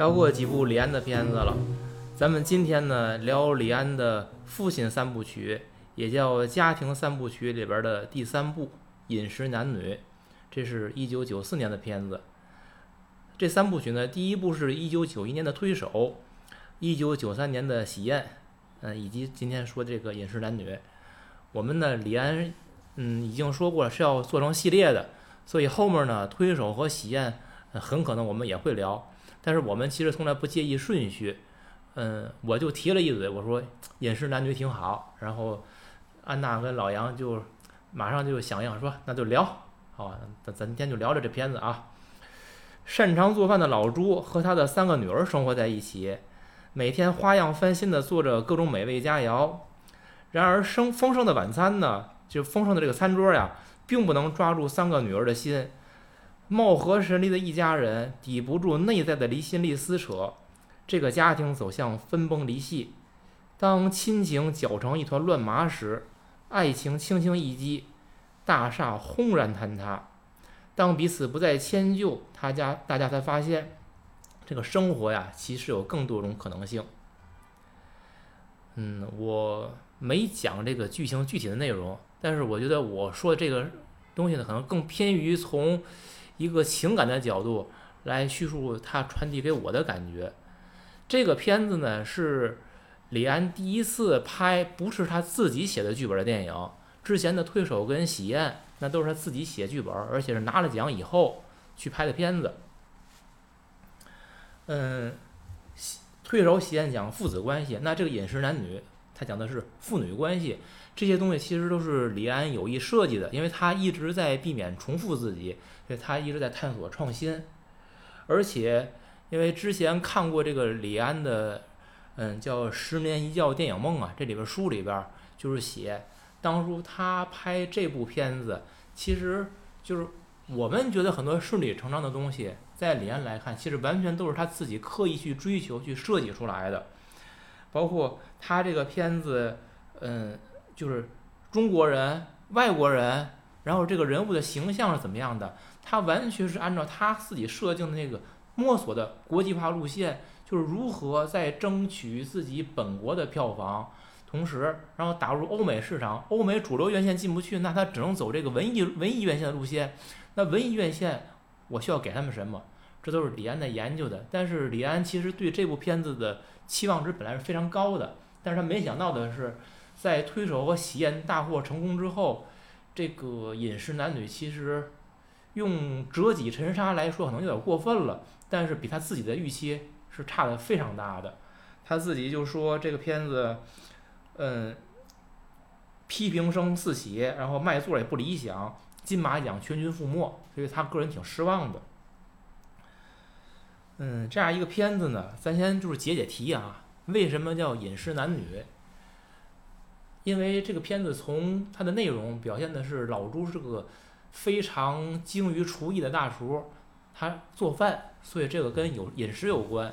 聊过几部李安的片子了，咱们今天呢聊李安的父亲三部曲，也叫家庭三部曲里边的第三部《饮食男女》，这是一九九四年的片子。这三部曲呢，第一部是一九九一年的《推手》，一九九三年的《喜宴》，嗯，以及今天说这个《饮食男女》。我们呢，李安，嗯，已经说过了是要做成系列的，所以后面呢，《推手》和《喜宴》很可能我们也会聊。但是我们其实从来不介意顺序，嗯，我就提了一嘴，我说饮食男女挺好，然后安娜跟老杨就马上就响应说那就聊，好，咱咱今天就聊聊这片子啊。擅长做饭的老朱和他的三个女儿生活在一起，每天花样翻新的做着各种美味佳肴。然而生丰盛的晚餐呢，就丰盛的这个餐桌呀，并不能抓住三个女儿的心。貌合神离的一家人抵不住内在的离心力撕扯，这个家庭走向分崩离析。当亲情搅成一团乱麻时，爱情轻轻一击，大厦轰然坍塌。当彼此不再迁就，他家大家才发现，这个生活呀，其实有更多种可能性。嗯，我没讲这个剧情具体的内容，但是我觉得我说的这个东西呢，可能更偏于从。一个情感的角度来叙述他传递给我的感觉。这个片子呢是李安第一次拍不是他自己写的剧本的电影。之前的《推手》跟《喜宴》那都是他自己写剧本，而且是拿了奖以后去拍的片子。嗯，《推手》《喜宴》讲父子关系，那这个《饮食男女》他讲的是父女关系。这些东西其实都是李安有意设计的，因为他一直在避免重复自己。所以他一直在探索创新，而且因为之前看过这个李安的，嗯，叫《十年一觉电影梦》啊，这里边书里边就是写，当初他拍这部片子，其实就是我们觉得很多顺理成章的东西，在李安来看，其实完全都是他自己刻意去追求、去设计出来的。包括他这个片子，嗯，就是中国人、外国人，然后这个人物的形象是怎么样的。他完全是按照他自己设定的那个摸索的国际化路线，就是如何在争取自己本国的票房，同时然后打入欧美市场。欧美主流院线进不去，那他只能走这个文艺文艺院线的路线。那文艺院线，我需要给他们什么？这都是李安在研究的。但是李安其实对这部片子的期望值本来是非常高的，但是他没想到的是，在推手和喜宴大获成功之后，这个饮食男女其实。用折戟沉沙来说，可能有点过分了，但是比他自己的预期是差的非常大的。他自己就说这个片子，嗯，批评声四起，然后卖座也不理想，金马奖全军覆没，所以他个人挺失望的。嗯，这样一个片子呢，咱先就是解解题啊，为什么叫饮食男女？因为这个片子从它的内容表现的是老朱是个。非常精于厨艺的大厨，他做饭，所以这个跟有饮食有关。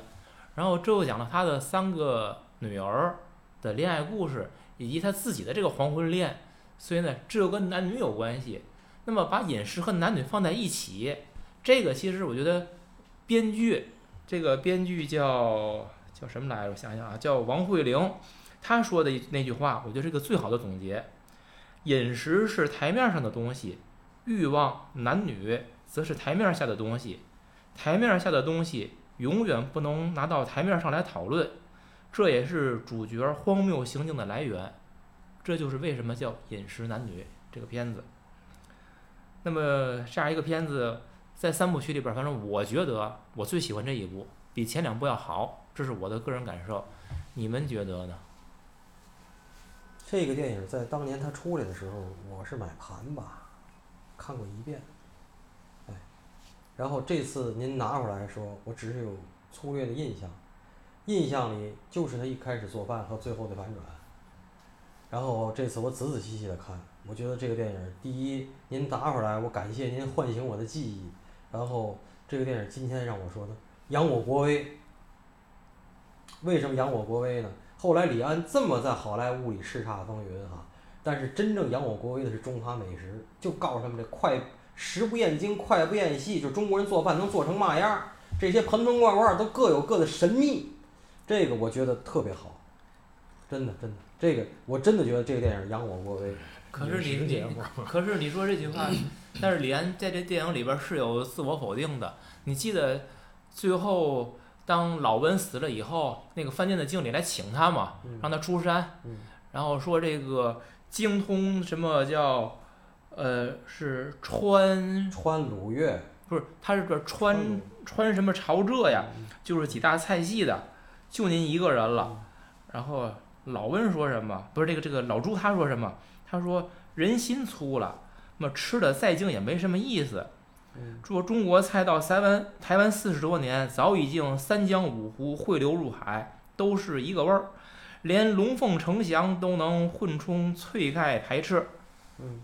然后这又讲了他的三个女儿的恋爱故事，以及他自己的这个黄昏恋，所以呢，这又跟男女有关系。那么把饮食和男女放在一起，这个其实我觉得编剧，这个编剧叫叫什么来着？我想想啊，叫王慧玲，他说的那句话，我觉得是个最好的总结：饮食是台面上的东西。欲望男女则是台面下的东西，台面下的东西永远不能拿到台面上来讨论，这也是主角荒谬行径的来源。这就是为什么叫《饮食男女》这个片子。那么这样一个片子，在三部曲里边，反正我觉得我最喜欢这一部，比前两部要好，这是我的个人感受。你们觉得呢？这个电影在当年它出来的时候，我是买盘吧。看过一遍，哎，然后这次您拿回来说，我只是有粗略的印象，印象里就是他一开始做饭和最后的反转。然后这次我仔仔细细的看，我觉得这个电影，第一，您拿回来，我感谢您唤醒我的记忆。然后这个电影今天让我说的，扬我国威。为什么扬我国威呢？后来李安这么在好莱坞里叱咤风云哈。但是真正扬我国威的是中华美食，就告诉他们这快食不厌精，快不厌细，就中国人做饭能做成嘛样，这些盆盆罐罐都各有各的神秘，这个我觉得特别好，真的真的，这个我真的觉得这个电影扬我国威。可是你你影视节目可是你说这句话，但是李安在这电影里边儿是有自我否定的。你记得最后当老温死了以后，那个饭店的经理来请他嘛，嗯让他出山，嗯然后说这个精通什么叫呃是川川鲁粤不是他是个川川什么潮浙呀，嗯就是几大菜系的，就您一个人了。嗯然后老温说什么？不是这个这个老朱他说什么？他说人心粗了，那么吃的再精也没什么意思。嗯说中国菜到台湾台湾四十多年，早已经三江五湖汇流入海，都是一个味儿，连龙凤呈祥都能混充脆盖排斥。嗯，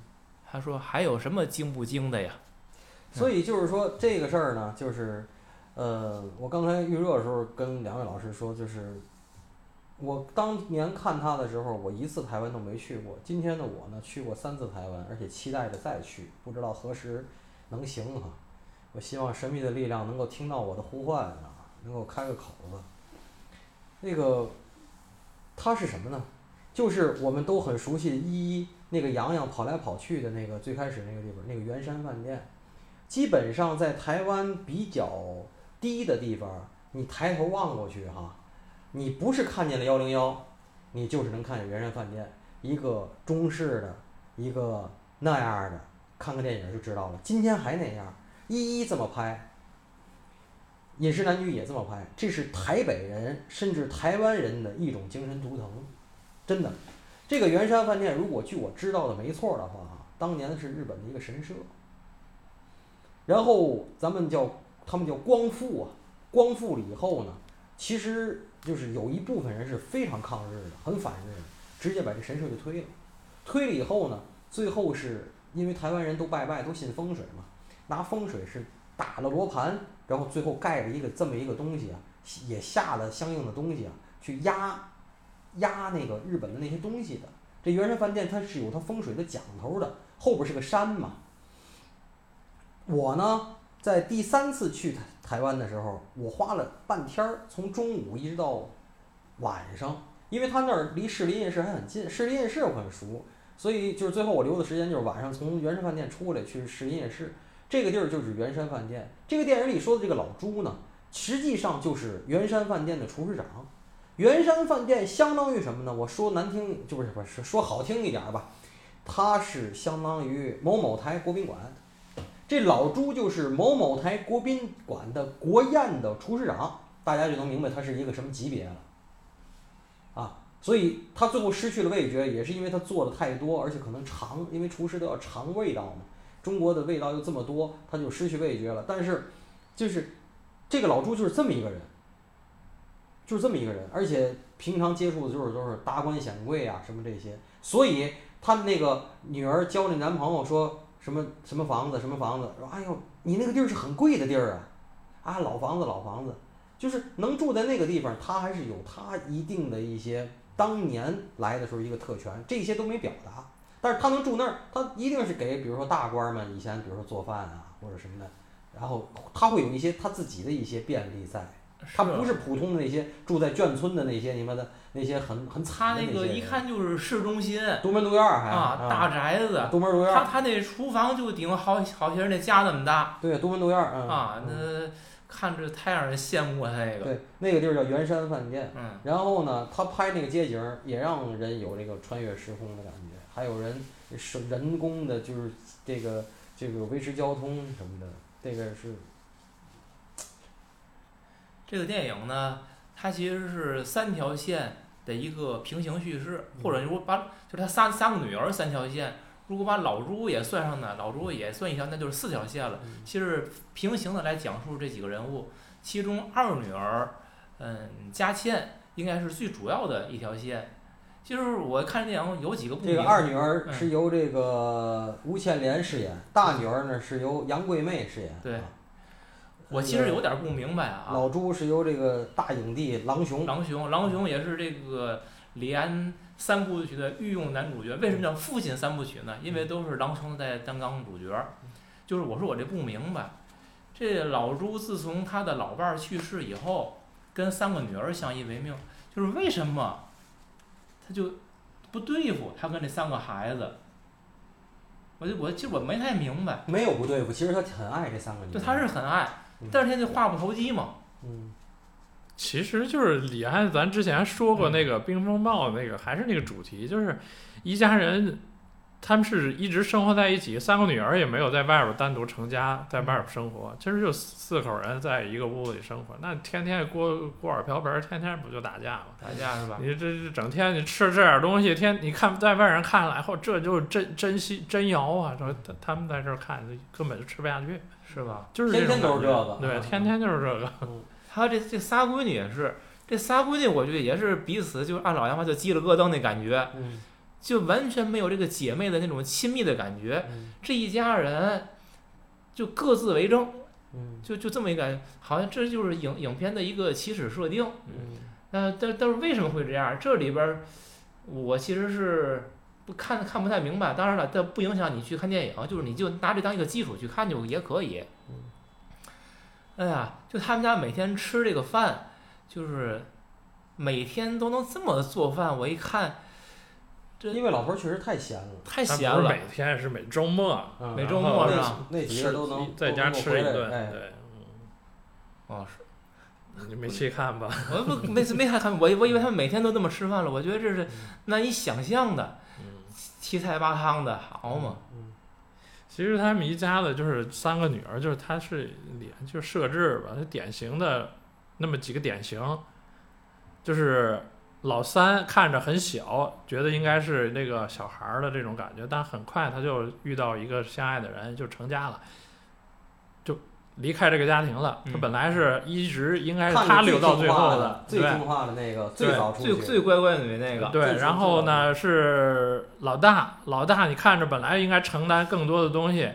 他说还有什么精不精的呀？所以就是说这个事儿呢，就是，呃，我刚才预热的时候跟两位老师说，就是我当年看他的时候，我一次台湾都没去过。今天的我呢，去过三次台湾，而且期待着再去，不知道何时能行哈。我希望神秘的力量能够听到我的呼唤啊，能够开个口子。那个，它是什么呢？就是我们都很熟悉的一一那个洋洋跑来跑去的那个最开始那个地方，那个圆山饭店。基本上在台湾比较低的地方，你抬头望过去哈，你不是看见了幺零幺，你就是能看见圆山饭店，一个中式的，一个那样的，看个电影就知道了。今天还那样，一一这么拍，饮食男女也这么拍，这是台北人甚至台湾人的一种精神图腾，真的。这个圆山饭店，如果据我知道的没错的话，当年是日本的一个神社。然后咱们叫他们叫光复啊，光复了以后呢，其实就是有一部分人是非常抗日的，很反日的，直接把这神社就推了。推了以后呢，最后是因为台湾人都拜拜，都信风水嘛，拿风水是打了罗盘，然后最后盖了一个这么一个东西啊，也下了相应的东西啊，去压压那个日本的那些东西的。这圆山饭店它是有它风水的讲头的，后边是个山嘛。我呢，在第三次去台台湾的时候，我花了半天儿，从中午一直到晚上，因为他那儿离士林夜市还很近，士林夜市我很熟，所以就是最后我留的时间就是晚上从圆山饭店出来去士林夜市，这个地儿就是圆山饭店。这个电影里说的这个老朱呢，实际上就是圆山饭店的厨师长。圆山饭店相当于什么呢？我说难听就不是不是说好听一点吧，它是相当于某某台国宾馆。这老朱就是某某台国宾馆的国宴的厨师长，大家就能明白他是一个什么级别了。所以他最后失去了味觉，也是因为他做的太多，而且可能尝，因为厨师都要尝味道嘛。中国的味道又这么多，他就失去味觉了。但是，就是这个老朱就是这么一个人，就是这么一个人，而且平常接触的就是都是达官显贵啊什么这些，所以他那个女儿交那男朋友说。什么什么房子什么房子？说哎呦，你那个地儿是很贵的地儿啊，啊老房子老房子，就是能住在那个地方，他还是有他一定的一些当年来的时候一个特权，这些都没表达。但是他能住那儿，他一定是给比如说大官们以前比如说做饭啊或者什么的，然后他会有一些他自己的一些便利在，他不是普通的那些住在眷村的那些你妈的那些很很惨他那个一看就是市中心。独门独院儿还啊，大宅子，独门独院儿，他他那厨房就顶好好些人那家那么大。对独门独院儿嗯。啊，嗯那看着太让人羡慕了那个。对，那个地儿叫圆山饭店。嗯，然后呢，他拍那个街景儿也让人有这个穿越时空的感觉，还有人是人工的，就是这个这个维持交通什么的，这个是这个电影呢，它其实是三条线的一个平行叙事，或者如果把就是他三三个女儿三条线，如果把老朱也算上呢，老朱也算一条，那就是四条线了。嗯其实平行的来讲述这几个人物，其中二女儿，嗯，佳倩应该是最主要的一条线。其实我看电影有几个不明这个二女儿嗯是由这个吴倩莲饰演，大女儿呢是由杨贵妹饰演。对啊我其实有点不明白啊。老朱是由这个大影帝郎雄。郎雄，郎雄也是这个李安三部曲的御用男主角。为什么叫父亲三部曲呢？因为都是郎雄在担纲主角。就是我说我这不明白，这老朱自从他的老伴儿去世以后，跟三个女儿相依为命，就是为什么他就不对付他跟这三个孩子？我就我其实我没太明白，没有不对付，其实他很爱这三个女就人。他是很爱嗯，但是他就话不投机嘛。嗯其实就是李安，咱之前说过那个《冰风暴》那个，还是那个主题，就是一家人，他们是一直生活在一起，三个女儿也没有在外边单独成家，在外边生活，其实就四口人在一个屋子里生活，那天天锅锅碗瓢盆，天天不就打架吗？打架是吧？你这这整天你吃这点东西，天你看在外人看来后，这就是真真西真肴啊！说他他们在这儿看，根本就吃不下去，是吧？就是天天种感觉都是这个对，嗯天天就是这个。还有这这仨闺女也是，这仨闺女我觉得也是彼此就按老杨话就鸡了咯噔那感觉，嗯就完全没有这个姐妹的那种亲密的感觉。嗯这一家人就各自为政，嗯就就这么一感觉，好像这就是影影片的一个起始设定。嗯呃，但但是为什么会这样？这里边儿我其实是不看看不太明白。当然了，这不影响你去看电影，就是你就拿这当一个基础去看就也可以。哎呀，就他们家每天吃这个饭，就是每天都能这么做饭，我一看这因为老头儿确实太闲了，太闲了。不是每天是每周末，嗯每周末是吧？那几个都能在家吃一顿，哎，对，哦，是嗯你没细看吧？我不没没看看，我我以为他们每天都这么吃饭了，我觉得这是难以想象的，嗯，七菜八汤的好嘛。其实他们一家子就是三个女儿，就是他是脸就设置吧，他典型的那么几个典型，就是老三看着很小，觉得应该是那个小孩儿的这种感觉，但很快他就遇到一个相爱的人，就成家了，离开这个家庭了。他嗯本来是一直应该是他留到最后的，最听话的那个，最早最最乖乖女那个，对，然后呢是老大，老大你看着本来应该承担更多的东西，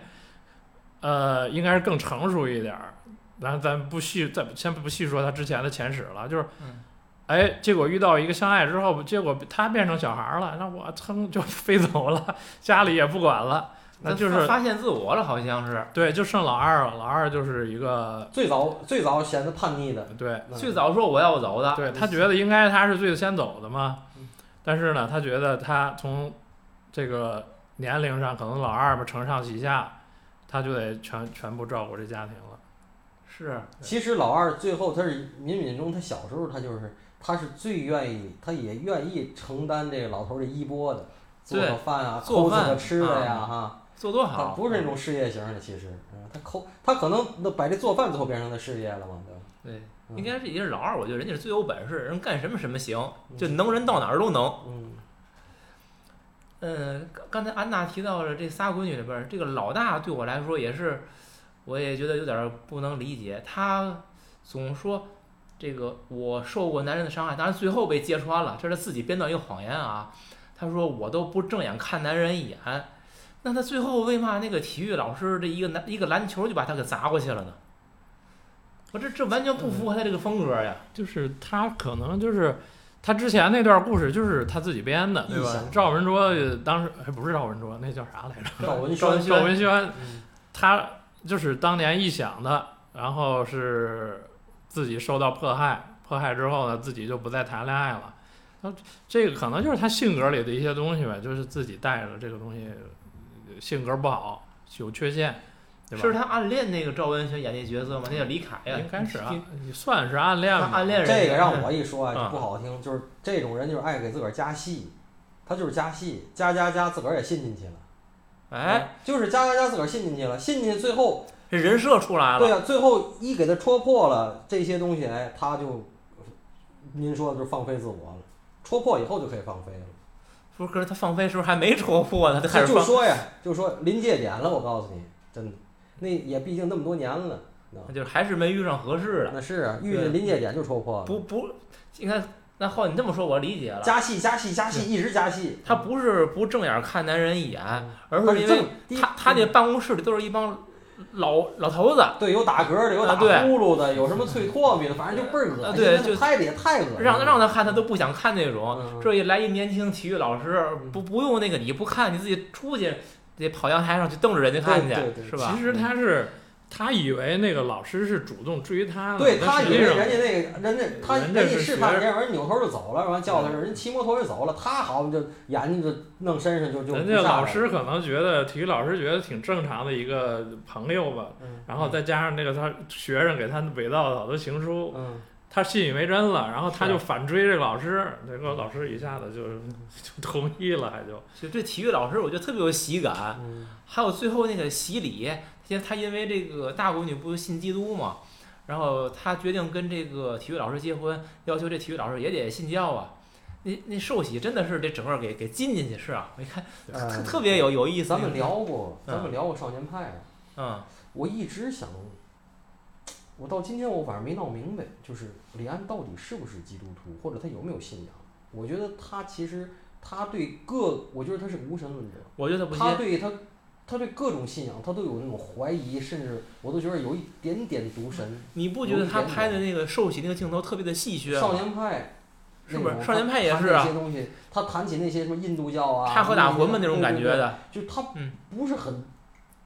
呃，应该是更成熟一点儿。然后咱不细，咱先不细说他之前的前史了，就是，嗯哎，结果遇到一个相爱之后，结果他变成小孩儿了，那我噌就飞走了，家里也不管了，那就是发现自我了，好像是。对，就剩老二了，老二就是一个最早最早显得叛逆的，对，嗯最早说我要走的，对他觉得应该他是最先走的嘛嗯，但是呢，他觉得他从这个年龄上，可能老二嘛承上启下，他就得全全部照顾这家庭了。是其实老二最后他是冥冥中，他小时候他就是他是最愿意，他也愿意承担这个老头儿的衣钵的，做个饭啊，做饭吃的呀，啊哈，做多他好，不是那种事业型的，其实，嗯，他抠，他可能那把这做饭最后变成他事业了嘛，对吧？对，嗯应该是也是老二，我觉得人家是最有本事，人干什么什么行，就能人到哪儿都能。嗯嗯，刚刚才安娜提到了这仨闺女里边儿，这个老大对我来说也是，我也觉得有点儿不能理解。她总说这个我受过男人的伤害，当然最后被揭穿了，这是他自己编造一个谎言啊。他说我都不正眼看男人一眼，那他最后为嘛那个体育老师这一个篮一个篮球就把他给砸过去了呢？我这这完全不符合他这个风格呀。就是他可能就是他之前那段故事就是他自己编的，对吧？赵文卓呃当时还不是赵文卓，那叫啥来着？赵文轩，赵文轩，嗯他就是当年臆想的，然后是自己受到迫害，迫害之后呢，自己就不再谈恋爱了。那这个可能就是他性格里的一些东西呗，就是自己带着这个东西，呃性格不好，有缺陷，对吧？是他暗恋那个赵文轩演那角色吗？那叫李凯呀，应该是啊，你算是暗恋吧。他暗恋人这个让我一说啊，嗯就不好听，就是这种人就是爱给自个儿加戏，他就是加戏，加加加，自个儿也信进去了。哎，，就是加加加，自个儿信进去了，信进去最后，这人设出来了。对呀、最后一给他戳破了这些东西，哎，他就，您说的就是放飞自我了。戳破以后就可以放飞了。不是，可是他放飞时候还没戳破呢，他开就始，就说呀，就说临界点了，我告诉你，真的，那也毕竟那么多年了，就是还是没遇上合适的。那是啊，遇见临界点就戳破了。不不，你看，那后你这么说，我理解了。加戏加戏加戏，一直加戏。他不是不正眼看男人一眼，而是因为他他那办公室里都是一帮老老头子，对有打嗝的，有打呼噜的，有什么脆唾沫的，反正就倍儿恶心。啊对就那拍的也太恶心了。让让他看他都不想看那种。嗯这一来一年轻体育老师，不不用那个你不看，你自己出去得跑阳台上去瞪着人家看去是吧？其实他是他以为那个老师是主动追他的，对他以为人家那个人家他人家是人家试探学人家人扭头就走了，完叫他人骑摩托就走了，他好像就眼睛就弄身上就就人家老师可能觉得体育老师觉得挺正常的一个朋友吧，嗯然后再加上那个他学生给他伪造了好多情书，嗯。他信以为真了，然后他就反追这个老师，这个老师一下子就 就同意了，还就其实这体育老师我觉得特别有喜感，嗯。还有最后那个洗礼，因为他因为这个大闺女不是信基督嘛，然后他决定跟这个体育老师结婚，要求这体育老师也得信教啊。那那寿喜真的是这整个给给进进去是啊，我一看特别有有意思。咱们聊过，嗯咱们聊过少年派啊，嗯我一直想，我到今天我反正没闹明白，就是李安到底是不是基督徒，或者他有没有信仰？我觉得他其实他对各，我觉得他是个无神论者，我觉得不信他。对他他对各种信仰他都有那种怀疑，甚至我都觉得有一点点独神。你不觉得他拍的那个受洗那个镜头特别的戏谑少？年派。是不是少年派也是啊那些东西，他谈起那些什么印度教啊，插科打诨嘛那种感觉，的，就他嗯不是很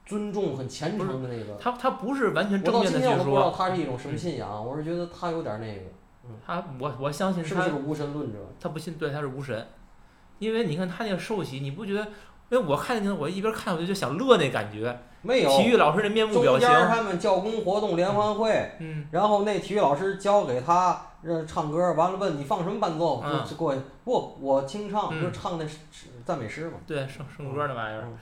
尊重、很虔诚的那个。他他不是完全正面的去今天我都不知道，他是一种什么信仰，我是觉得他有点那个，他我我相信他是不是个无神论者？他不信，对，他是无神，因为你看他那个受洗，你不觉得？因为我看见我一边看我就就想乐那感觉，没有。体育老师的面部表情中间，他们教工活动联欢会，嗯，然后那体育老师教给他呃唱歌，完了问你放什么伴奏，嗯就过去不，我清唱，嗯就唱那诗赞美诗嘛。对，圣圣歌那玩意儿嗯，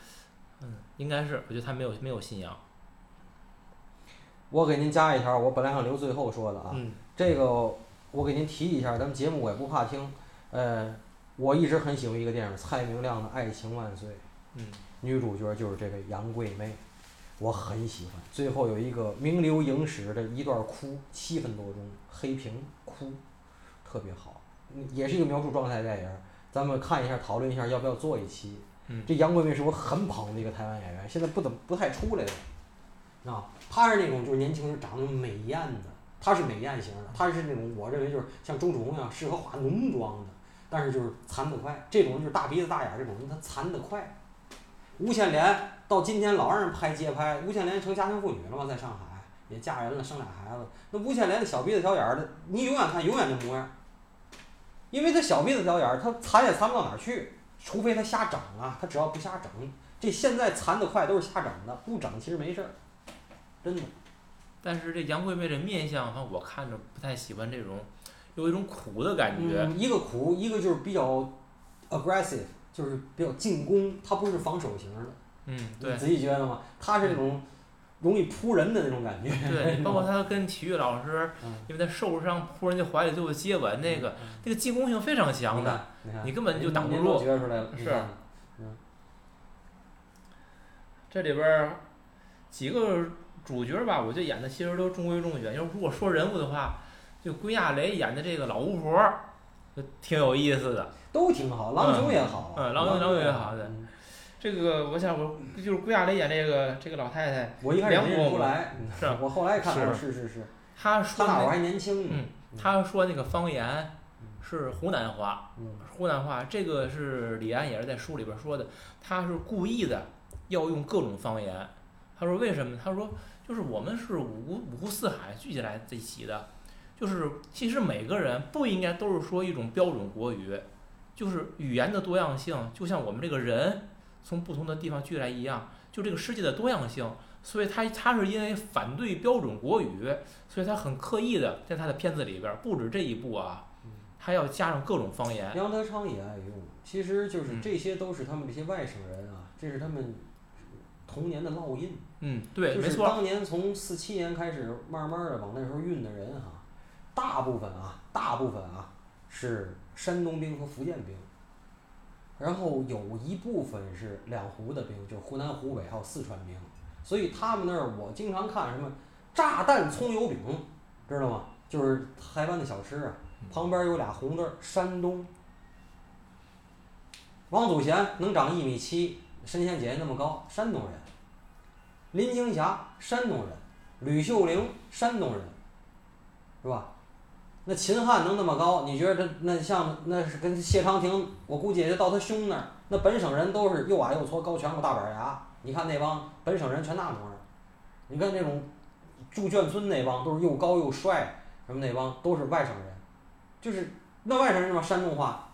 嗯，应该是，我觉得他没有没有信仰，我给您加一条，我本来想留最后说的啊，嗯这个我给您提一下，咱们节目我也不怕听，呃，我一直很喜欢一个电影，蔡明亮的《爱情万岁》。嗯女主角就是这个杨贵妹，我很喜欢。最后有一个名留影史的一段哭，七分多钟，黑屏哭，特别好，嗯也是一个描述状态的电影。咱们看一下，讨论一下要不要做一期。嗯这杨贵妹是我很捧的一个台湾演员，现在不怎么不太出来了。啊，她是那种就是年轻时长得美艳的，她是美艳型的，她是那种我认为就是像钟楚红一样适合化浓妆的，但是就是残得快。这种就是大鼻子大眼儿这种人，他残得快。吴倩莲到今天老让人拍街拍，吴倩莲成家庭妇女了嘛，在上海也嫁人了，生俩孩子。那吴倩莲的小鼻子小眼儿的，你永远看永远那模样，因为他小鼻子小眼儿，他残也残不到哪儿去，除非他瞎整啊，他只要不瞎整，这现在残得快都是瞎整的，不整其实没事儿，真的。但是这杨贵妃这面相，好像我看着不太喜欢这种，有一种苦的感觉，嗯，一个苦，一个就是比较 aggressive，就是比较进攻，他不是防守型的。嗯，对。你仔细觉得吗？他是那种容易扑人的那种感觉。对，包括 他跟体育老师，嗯。因为他受伤扑人家怀里最后接吻那个，那个进攻性非常强的，你根本就挡不住。觉出来了，是。嗯。这里边儿几个主角吧，我觉得演的其实都中规中矩。要如果说人物的话，就归亚蕾演的这个老巫婆挺有意思的。都挺好，郎雄也好，嗯郎雄郎雄也好对嗯这个我想我就是归亚蕾演这个这个老太太，我一开始没认出来，是啊我后来看，了是是是，她说那还年轻嗯，她说那个方言是湖南话，嗯湖南话这个是李安也是在书里边说的，他是故意的要用各种方言。他说为什么？他说就是我们是五湖五湖四海聚起来在一起的，就是其实每个人不应该都是说一种标准国语，就是语言的多样性，就像我们这个人从不同的地方聚来一样，就这个世界的多样性。所以他他是因为反对标准国语，所以他很刻意的在他的片子里边，不止这一部啊，他要加上各种方言。杨德昌也爱用，其实就是嗯这些都是他们这些外省人啊，这是他们童年的烙印。嗯，对，就是没错。当年从四七年开始，慢慢的往那时候运的人哈、大部分啊，大部分啊是山东兵和福建兵，然后有一部分是两湖的兵，就是湖南、湖北还有四川兵，所以他们那儿我经常看什么炸弹葱油饼，知道吗？就是台湾的小吃啊，旁边有俩红字山东。王祖贤能长一米七，神仙姐姐那么高，山东人。林青霞，山东人；吕秀玲，山东人，是吧？那秦汉能那么高，你觉得他那像那是跟谢长廷，我估计也就到他胸那儿。那本省人都是又矮又矬、高颧骨、大板牙。你看那帮本省人全那模样，你看那种住眷村那帮都是又高又帅，什么那帮都是外省人，就是那外省人嘛，山东话、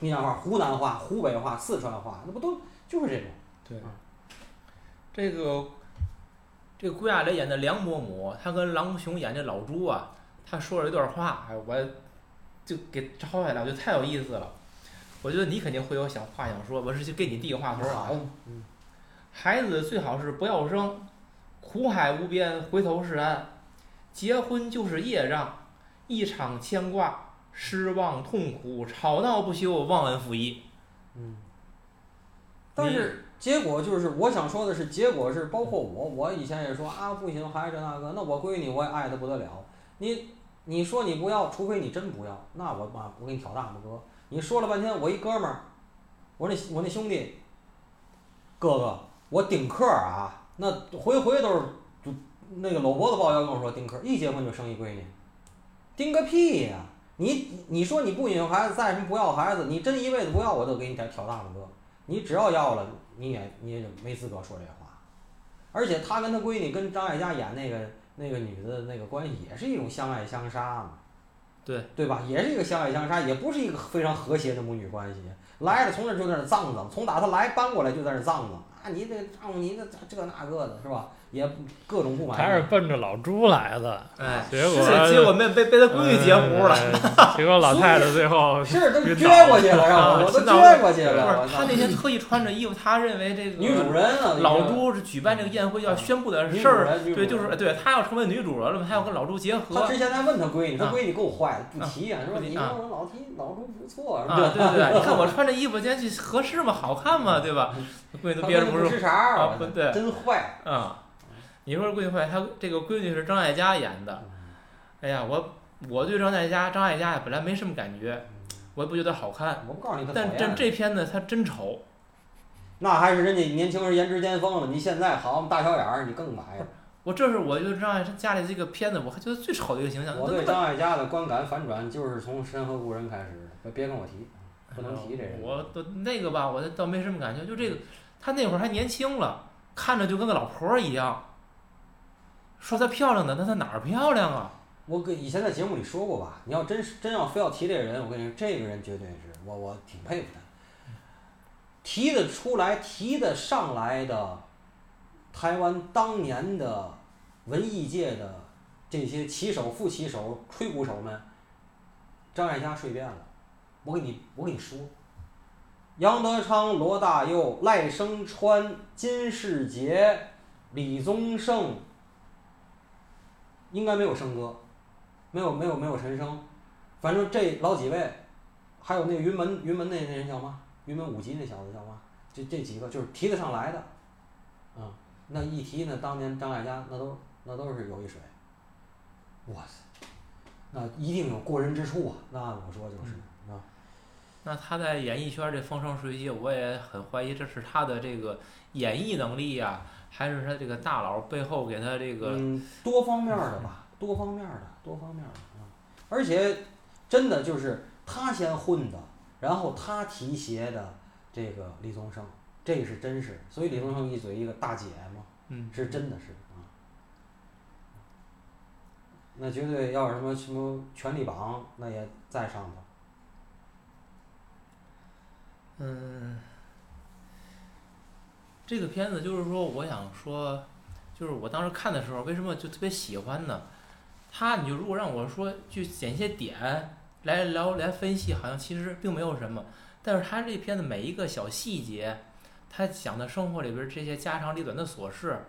闽南话、湖南话、湖北话、四川话，那不都就是这种。对嗯，这个这个顾亚雷演的梁伯母，他跟郎雄演的老朱啊，他说了一段话，哎，我就给抄下来，我觉得太有意思了。我觉得你肯定会有想话想说，我是去给你递个话头啊。嗯孩子最好是不要生，苦海无边，回头是岸。结婚就是业障，一场牵挂，失望痛苦，吵闹不休，忘恩负义。嗯。但是结果就是，我想说的是，结果是包括我，我以前也说啊，不行，还是这那个，那我闺女我也爱的不得了。你你说你不要，除非你真不要，那我妈我给你挑大拇哥。你说了半天，我一哥们儿，我那我那兄弟，哥哥，我丁克儿啊，那回回都是就那个搂脖子抱腰跟我说丁克儿，一结婚就生一闺女，丁个屁呀、你你说你不引孩子，再什么不要孩子，你真一辈子不要，我都给你挑挑大拇哥。你只要要了，你也你也没资格说这话。而且他跟他闺女跟张艾嘉演那个那个女的那个关系，也是一种相爱相杀嘛。对对吧？也是一个相爱相杀，也不是一个非常和谐的母女关系。来了从那儿就在那儿脏脏，从打他来搬过来就在那儿脏脏啊！你这丈夫你这这那个的是吧？也各种不满意。他是奔着老朱来的，哎，结果是结果没被被他闺女截胡了。呃结果老太太最后 是都晕撅过去了，让啊我我都 撅过去不是了。我操他那天特意穿着衣服，他认为这个女主人啊，老朱是举办这个宴会要宣布的女事儿，对，就是人对他要成为女主人了嘛，他要跟老朱结他合。之前还问他闺女，他啊闺女够坏的，不提呀，说你不提啊说老提老朱不错，是啊，吧？对对对，你看我 穿这衣服，今天去合适吗？好看吗？对吧？闺女他都憋着不是闺女不吃茬啊对真坏。啊。你说闺女坏，她这个闺女是张艾嘉演的。哎呀，我我对张艾嘉张艾嘉呀本来没什么感觉，我也不觉得好看。我不告诉你，但这。这片子她真丑，那还是人家年轻人颜值巅峰了，你现在好大小眼儿，你更白。我这是我觉得张艾嘉里这个片子，我还觉得最丑的一个形象。我对张艾嘉的观感反转就是从《神和故人》开始的，别别跟我提，不能提这人。我都那个吧，我倒没什么感觉，就这个，她那会儿还年轻了，看着就跟个老婆儿一样。说她漂亮的，那她哪儿漂亮啊？我跟以前在节目里说过吧，你要真是真要非要提这个人，我跟你说，这个人绝对是我我挺佩服他，提得出来、提得上来的，台湾当年的文艺界的这些旗手、副旗手、吹鼓手们，张艾嘉睡遍了。我跟你我跟你说，杨德昌、罗大佑、赖声川、金世杰、李宗盛，应该没有生哥。没有没有没有陈升，反正这老几位，还有那云门云门那那人叫嘛？云门舞集那小子叫嘛？这这几个就是提得上来的，啊、那一提呢，当年张艾嘉那都那都是有一水，哇塞，那一定有过人之处啊！那我说就是啊，那他在演艺圈这风生水起，我也很怀疑这是他的这个演绎能力呀、还是他这个大佬背后给他这个嗯，多方面的吧，多方面的，多方面的啊！而且真的就是他先混的，然后他提携的这个李宗盛，这个是真是，所以李宗盛一嘴一个大姐嘛，嗯是真的是啊。那绝对要是什么什么权力榜，那也在上头。嗯，这个片子就是说，我想说，就是我当时看的时候，为什么就特别喜欢呢？他，你就如果让我说去捡一些点来聊来分析，好像其实并没有什么。但是他这片子每一个小细节，他讲的生活里边这些家长里短的琐事，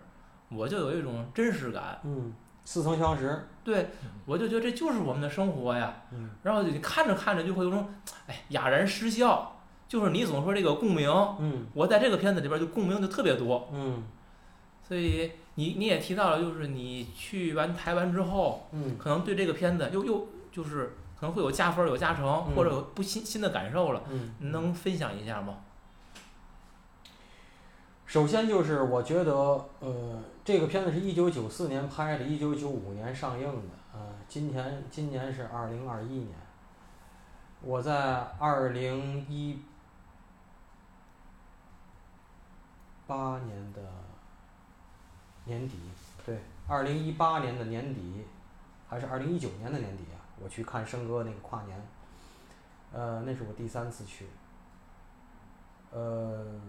我就有一种真实感。嗯，似曾相识。对，我就觉得这就是我们的生活呀。嗯然后你看着看着就会有种，哎，哑然失笑。就是你总说这个共鸣，嗯我在这个片子里边就共鸣就特别多。嗯所以你你也提到了，就是你去完台湾之后，嗯可能对这个片子又又就是可能会有加分、有加成，嗯或者有不新新的感受了。嗯，你能分享一下吗？首先就是我觉得，呃，这个片子是一九九四年拍的，一九九五年上映的，呃，今年今年是二零二一年，我在二零一八年的年底对，二零一八年的年底，还是二零一九年的年底啊，我去看生哥那个跨年，呃，那是我第三次去。呃，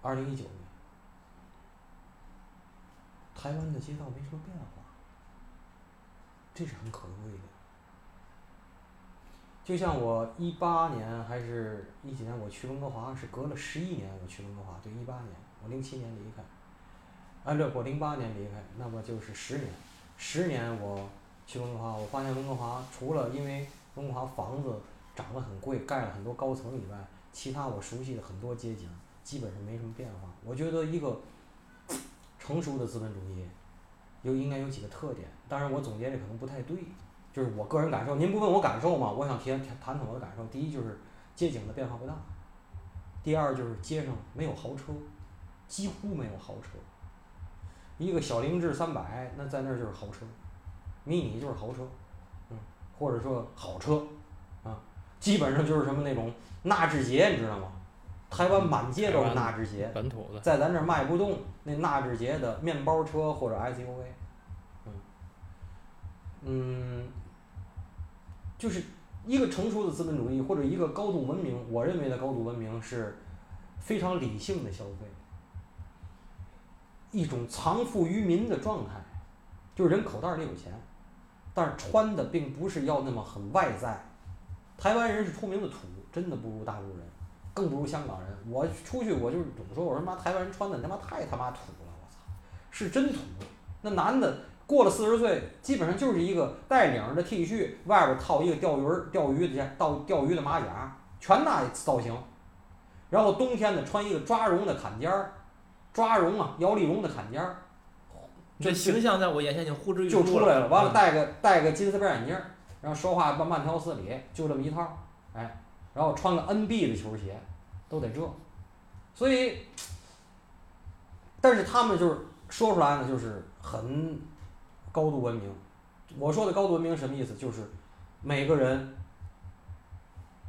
二零一九年，台湾的街道没什么变化，这是很可贵的。就像我一八年还是一几年我去温哥华，是隔了十一年我去温哥华，对，一八年，我零七年离开。按照我零八年离开，那么就是十年，十年我去温哥华，我发现温哥华除了因为温哥华房子涨得很贵，盖了很多高层以外，其他我熟悉的很多街景基本上没什么变化。我觉得一个成熟的资本主义有应该有几个特点，当然我总结的可能不太对，就是我个人感受。您不问我感受吗？我想谈谈谈谈我的感受。第一就是街景的变化不大，第二就是街上没有豪车，几乎没有豪车。一个小凌志三百，那在那儿就是豪车，迷你就是豪车，嗯，或者说好车，啊，基本上就是什么那种纳智捷，你知道吗？台湾满街都是纳智捷，本土的，在咱这儿卖不动那纳智捷的面包车或者 SUV，嗯，嗯，就是一个成熟的资本主义或者一个高度文明，我认为的高度文明是非常理性的消费。一种藏富于民的状态，就是人口袋里有钱，但是穿的并不是要那么很外在。台湾人是出名的土，真的不如大陆人，更不如香港人。我出去我就是总说，我说妈台湾人穿的他妈太他妈土了，我操，是真土。那男的过了四十岁，基本上就是一个带领的 T 恤，外边套一个钓鱼儿钓鱼的钓钓鱼的马甲，全那造型。然后冬天呢，穿一个抓绒的坎肩儿。抓绒啊，摇粒绒的坎肩儿，这形象在我眼前就呼之欲就出来了。完了，嗯戴个戴个金丝边眼镜儿，然后说话慢慢条斯理，就这么一套，哎，然后穿个 NB 的球鞋，都得这。所以，但是他们就是说出来呢，就是很高度文明。我说的高度文明什么意思？就是每个人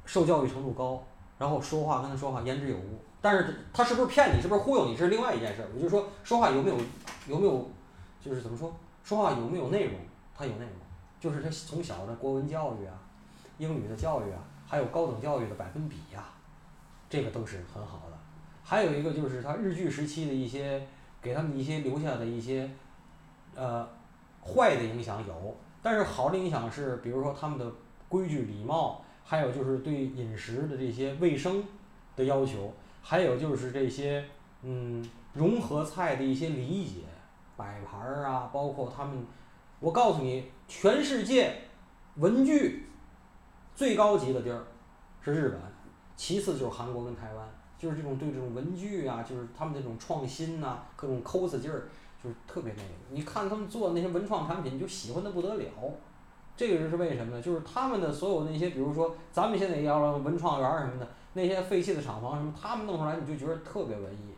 受教育程度高，然后说话跟他说话言之有物。但是他是不是骗你，是不是忽悠你，这是另外一件事儿。我就说说话有没有有没有，就是怎么说，说话有没有内容？他有内容，就是他从小的国文教育啊，英语的教育啊，还有高等教育的百分比呀、这个都是很好的。还有一个就是他日据时期的一些给他们一些留下的一些呃坏的影响有，但是好的影响是，比如说他们的规矩礼貌，还有就是对饮食的这些卫生的要求。还有就是这些，嗯，融合菜的一些理解，摆盘儿啊，包括他们，我告诉你，全世界文具最高级的地儿是日本，其次就是韩国跟台湾，就是这种对这种文具啊，就是他们这种创新呐、各种抠字劲儿，就是特别那个。你看他们做的那些文创产品，你就喜欢的不得了。这个是为什么呢？就是他们的所有那些，比如说咱们现在要让文创园什么的。那些废弃的厂房什么，他们弄出来你就觉得特别文艺。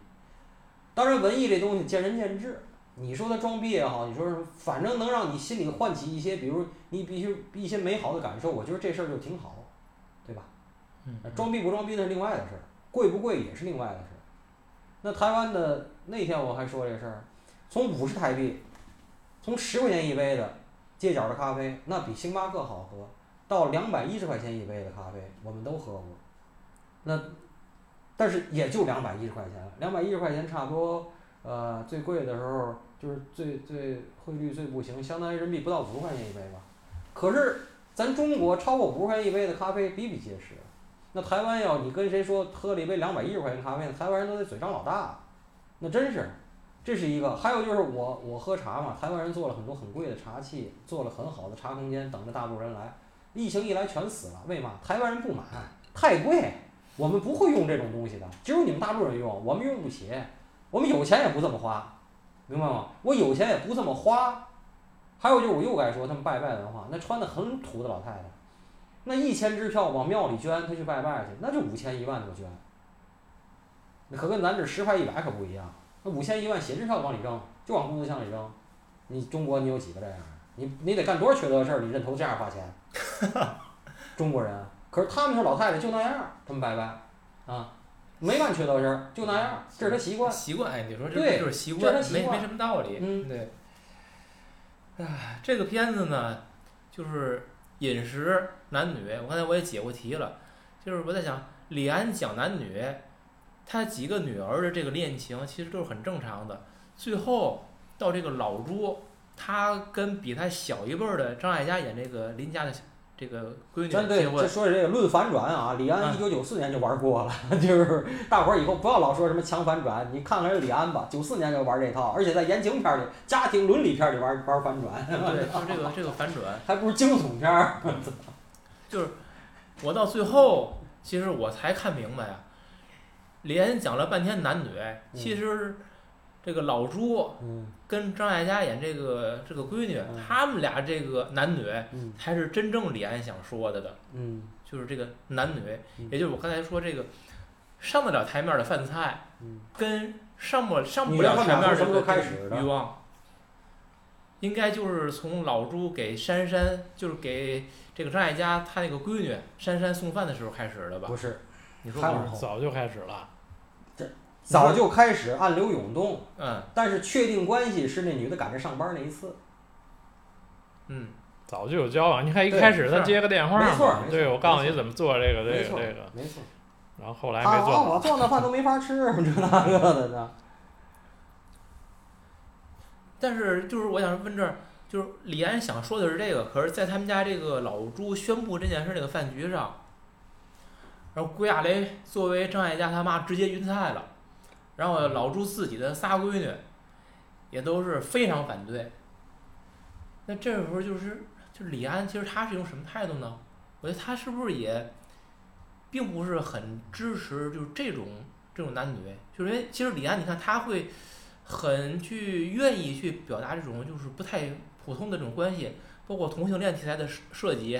当然，文艺这东西见仁见智。你说他装逼也好，你说什么，反正能让你心里唤起一些，比如你必须一些美好的感受，我觉得这事儿就挺好，对吧？嗯，装逼不装逼那是另外的事儿，贵不贵也是另外的事儿。那台湾的那天我还说这事儿，从五十台币，从十块钱一杯的街角的咖啡，那比星巴克好喝，到两百一十块钱一杯的咖啡，我们都喝过。那，但是也就两百一十块钱，两百一十块钱差不多，呃，最贵的时候就是最最汇率最不行，相当于人民币不到五十块钱一杯吧。可是咱中国超过五十块钱一杯的咖啡比比皆是，那台湾要你跟谁说喝了一杯两百一十块钱咖啡，台湾人都得嘴张老大，那真是，这是一个。还有就是我我喝茶嘛，台湾人做了很多很贵的茶器，做了很好的茶空间，等着大陆人来。疫情一来全死了，为嘛？台湾人不买，太贵。我们不会用这种东西的，只有你们大陆人用，我们用不起，我们有钱也不这么花，明白吗？我有钱也不这么花。还有就是我又该说他们拜拜文化，那穿的很土的老太太，那一千支票往庙里捐，他去拜拜去，那就五千一万多捐。那可跟咱这十块一百可不一样，那五千一万写支票往里扔，就往工资箱里扔。你中国你有几个这样？你你得干多少缺德事儿，你认头这样花钱？中国人。可是他们是老太太就那样，他们拜拜，啊，没干缺德事儿，就那样，这是他习惯。习惯，哎，你说这就是习惯没没什么道理。嗯对，哎这个片子呢，就是饮食男女，我刚才我也解过题了，就是我在想，李安讲男女，他几个女儿的这个恋情其实都是很正常的，最后到这个老朱，他跟比他小一辈儿的张艾嘉演这个林家的小这个闺女真对，结婚这，说这个论反转啊，李安嗯一九九四年就玩过了，就是大伙儿以后不要老说什么强反转，你看看这李安吧，九四年就玩这套，而且在言情片里、家庭伦理片里玩玩反转，对，就这个 这个反转。还不如惊悚片儿。就是我到最后，其实我才看明白啊，李安讲了半天男女，其实这个老朱嗯跟张艾嘉演这个这个闺女，嗯他们俩这个男女嗯才是真正李安想说的的，嗯就是这个男女，嗯也就是我刚才说这个上得了台面的饭菜，嗯，跟上不上不了台面的这个开始的欲望。应该就是从老朱给珊珊，就是给这个张艾嘉她那个闺女珊珊送饭的时候开始的吧？不是，你说？早就开始了。早就开始暗流涌动，嗯但是确定关系是那女的赶着上班那一次。嗯，早就有交往，你看一开始他接个电话，没错对我告诉你怎么做这个这个这个，没错。然后后来他没做我做那饭都没法吃，这那个的呢。但是就是我想问这儿，就是李安想说的是这个，可是在他们家这个老朱宣布这件事这个饭局上，然后郭亚雷作为张艾嘉他妈直接晕菜了，然后老朱自己的仨闺女也都是非常反对。那这时候就是就是李安其实他是一种什么态度呢？我觉得他是不是也并不是很支持就是这种这种男女，就是因为其实李安你看他会很去愿意去表达这种就是不太普通的这种关系，包括同性恋题材的设设计，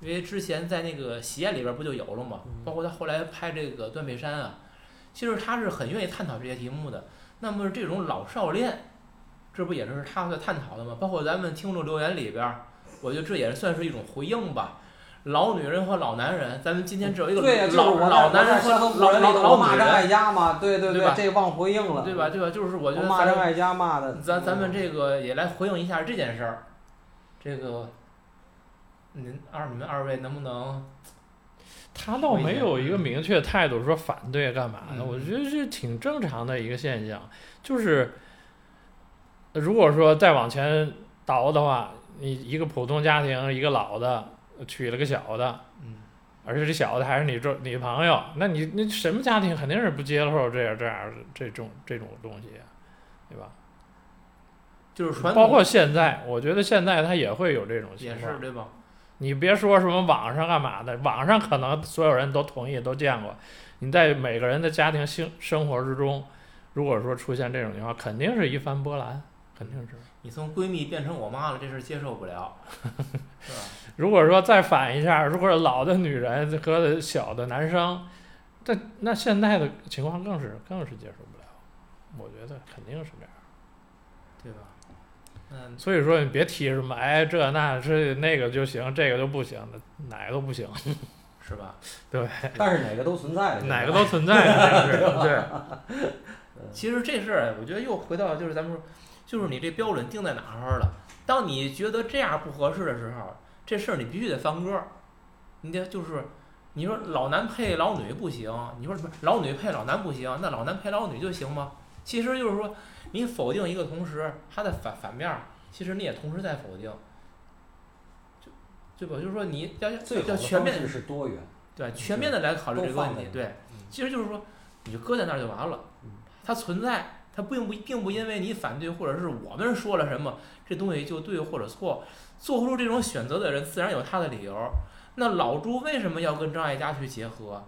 因为之前在那个《喜宴》里边不就有了嘛，嗯包括他后来拍这个《断背山》啊，其实他是很愿意探讨这些题目的。那么这种老少恋，这不也是他在探讨的吗？包括咱们听众留言里边儿，我觉得这也算是一种回应吧。老女人和老男人，咱们今天只有一个老老男人和老河故人老我骂张老女人，爱家嘛，对对对吧这忘回应了，对吧？？对吧？就是我觉得咱咱们这个也来回应一下这件事儿，这个您二你们二位能不能他倒没有一个明确态度说反对干嘛的，嗯我觉得这挺正常的一个现象。就是如果说再往前倒的话，你一个普通家庭，一个老的娶了个小的，嗯而且这小的还是你这你朋友，那你那什么家庭肯定是不接受这样这样这种这种东西，对吧？就是传统包括现在，我觉得现在他也会有这种情也况是。对吧？你别说什么网上干嘛的，网上可能所有人都同意都见过。你在每个人的家庭生生活之中，如果说出现这种情况，肯定是一番波澜，肯定是。你从闺蜜变成我妈了，这事儿接受不了，是吧？如果说再反一下，如果老的女人和小的男生，这那现在的情况更是更是接受不了。我觉得肯定是这样。对吧？嗯，所以说你别提什么哎这那这那个就行，这个就不行的，哪个都不行，是吧？对，但是哪个都存在的，哪个都存在的，这是 对。其实这事儿，我觉得又回到就是咱们说，就是你这标准定在哪儿了？当你觉得这样不合适的时候，这事儿你必须得翻歌儿，你得就是你说老男配老女不行，你说什么老女配老男不行，那老男配老女就行吗？其实就是说，你否定一个同时，它的反反面儿，其实你也同时在否定，就对吧？就是说你要要全面是多元，对，全面的来考虑这个问题对嗯，其实就是说，你就搁在那儿就完了嗯。它存在，它并不并不因为你反对或者是我们说了什么，这东西就对或者错。做出这种选择的人自然有他的理由。那老朱为什么要跟张艾嘉去结合，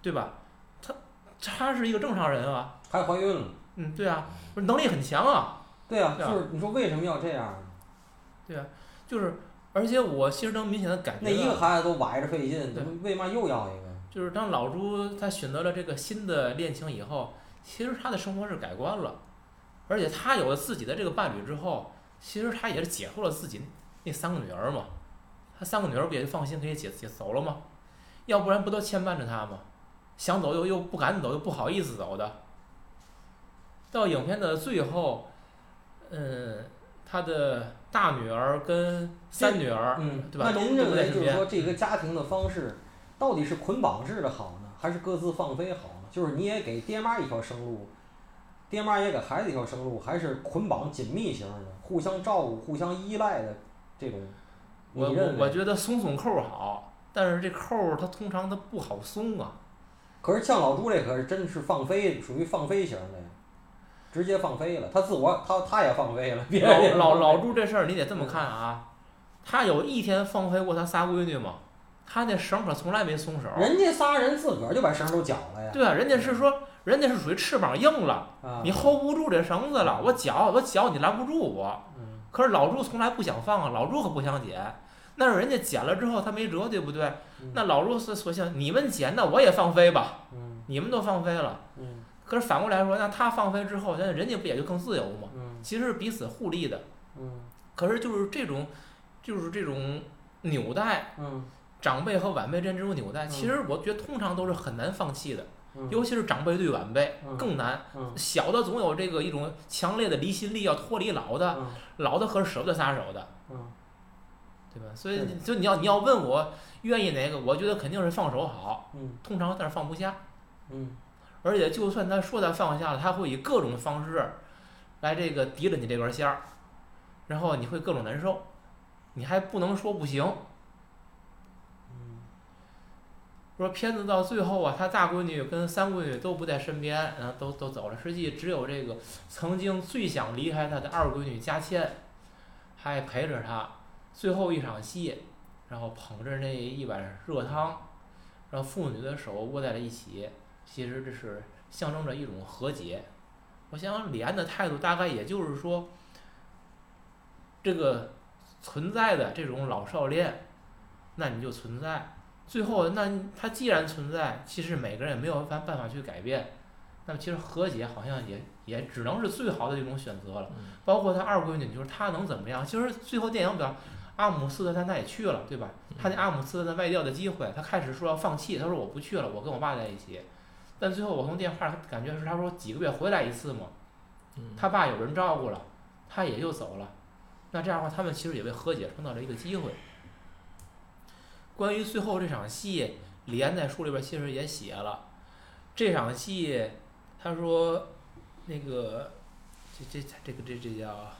对吧？他他是一个正常人啊，还怀孕了。嗯，对啊，不是能力很强啊，对啊，对啊就是你说为什么要这样？对啊，就是，而且我其实能明显的感觉那一个，孩子都崴着费劲，对为嘛又要一个？就是当老朱他选择了这个新的恋情以后，其实他的生活是改观了，而且他有了自己的这个伴侣之后，其实他也是解脱了自己那三个女儿嘛，他三个女儿不也就放心可以解解走了吗？要不然不都牵绊着他吗？想走又又不敢走，又不好意思走的。到影片的最后，嗯，他的大女儿跟三女儿，嗯，对吧？那您认为就是。说这个家庭的方式到底是捆绑式的好呢，还是各自放飞好呢？就是你也给爹妈一条生路，爹妈也给孩子一条生路，还是捆绑紧密型的，互相照顾、互相依赖的这种？我我？我觉得松松扣儿好，但是这扣儿它通常它不好松啊。可是像老朱这可是真是放飞，属于放飞型的呀，直接放飞了，他自我他他也放飞了，别人老老老朱这事儿你得这么看啊，他有一天放飞过他仨闺女吗？他那绳可从来没松手。人家仨人自个儿就把绳都绞了呀，对啊，人家是说，人家是属于翅膀硬了，啊，你 hold 不住这绳子了，我绞我绞你拦不住我。嗯可是老朱从来不想放啊，老朱可不想剪，那是人家剪了之后他没辙，对不对？嗯那老朱是索性你们剪，那我也放飞吧，嗯你们都放飞了。嗯可是反过来说，那他放飞之后，那人家不也就更自由吗？嗯其实是彼此互利的。嗯可是就是这种，就是这种纽带，嗯长辈和晚辈之间这种纽带，嗯其实我觉得通常都是很难放弃的，嗯，尤其是长辈对晚辈嗯更难。嗯小的总有这个一种强烈的离心力要脱离老的，嗯老的可是舍不得撒手的，嗯对吧？所以就你要你要问我愿意哪个，我觉得肯定是放手好，嗯通常但是放不下，嗯而且就算他说他放下了，他会以各种方式来这个抵着你这根线儿，然后你会各种难受，你还不能说不行。嗯说片子到最后啊，他大闺女跟三闺女都不在身边，然后都都走了。实际只有这个曾经最想离开他的二闺女佳倩，还陪着他最后一场戏，然后捧着那一碗热汤，然后父女的手握在了一起。其实这是象征着一种和解。我想李安的态度大概也就是说，这个存在的这种老少恋，那你就存在。最后，那它既然存在，其实每个人也没有办办法去改变。那么其实和解好像也也只能是最好的一种选择了。嗯包括他二闺女，就是他能怎么样？其实最后电影表，阿姆斯特丹他也去了，对吧？他那阿姆斯特丹外调的机会，他开始说要放弃，他说我不去了，我跟我爸在一起。但最后我从电话感觉是他说几个月回来一次嘛，嗯他爸有人照顾了，他也就走了。那这样的话，他们其实也为和解创造了一个机会。关于最后这场戏，李安在书里边其实也写了，这场戏，他说，那个，这这这个这这叫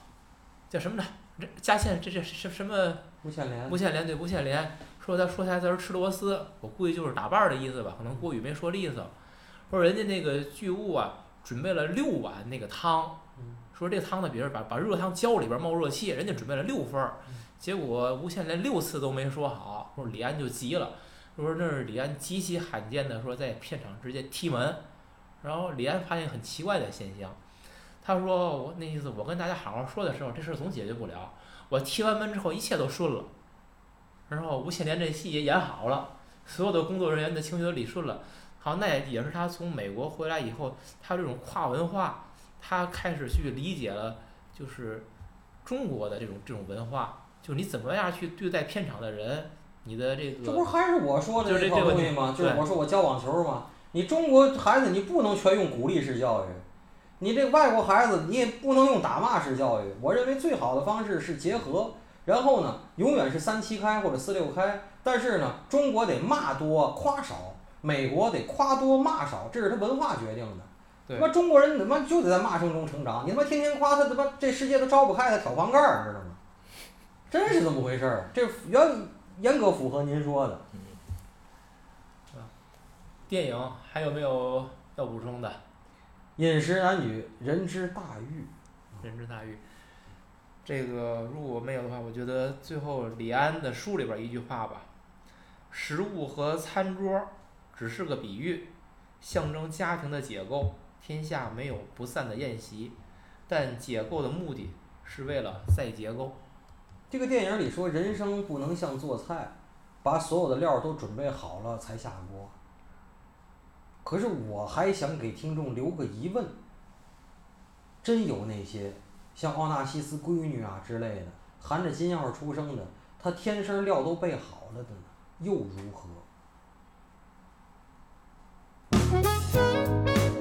叫什么呢？这佳倩这这什什么无限连无限连对无限连，说他说台词儿吃螺丝，我估计就是打伴儿的意思吧，可能郭宇没说利索。说人家那个剧务啊，准备了六碗那个汤，嗯说这汤呢，比如把把热汤浇里边冒热气，人家准备了六份儿，结果吴倩连六次都没说好，说李安就急了，说那是李安极其罕见的说在片场直接踢门，然后李安发现很奇怪的现象，他说我那意思我跟大家好好说的时候，这事儿总解决不了，我踢完门之后一切都顺了，然后吴倩莲这戏也演好了，所有的工作人员的情绪都理顺了。好，那也也是他从美国回来以后，他这种跨文化，他开始去理解了，就是中国的这种这种文化，就是你怎么样去对待片场的人，你的这个这不是还是我说的这这个东西吗？就是我说我教网球嘛，你中国孩子你不能全用鼓励式教育，你这外国孩子你也不能用打骂式教育。我认为最好的方式是结合，然后呢，永远是三七开或者四六开，但是呢，中国得骂多夸少，美国得夸多骂少，这是他文化决定的。对他妈中国人他妈就得在骂声中成长，你他妈天天夸他他妈这世界都招不开他挑房盖儿，知道吗？真是这么回事儿，这严严格符合您说的。嗯电影还有没有要补充的？饮食男女，人之大欲。人之大欲。这个如果没有的话，我觉得最后李安的书里边一句话吧：食物和餐桌只是个比喻，象征家庭的解构。天下没有不散的宴席，但解构的目的是为了再结构。这个电影里说，人生不能像做菜，把所有的料都准备好了才下锅。可是我还想给听众留个疑问：真有那些像奥纳西斯闺女啊之类的，含着金钥匙出生的，她天生料都备好了的，又如何？Thank you.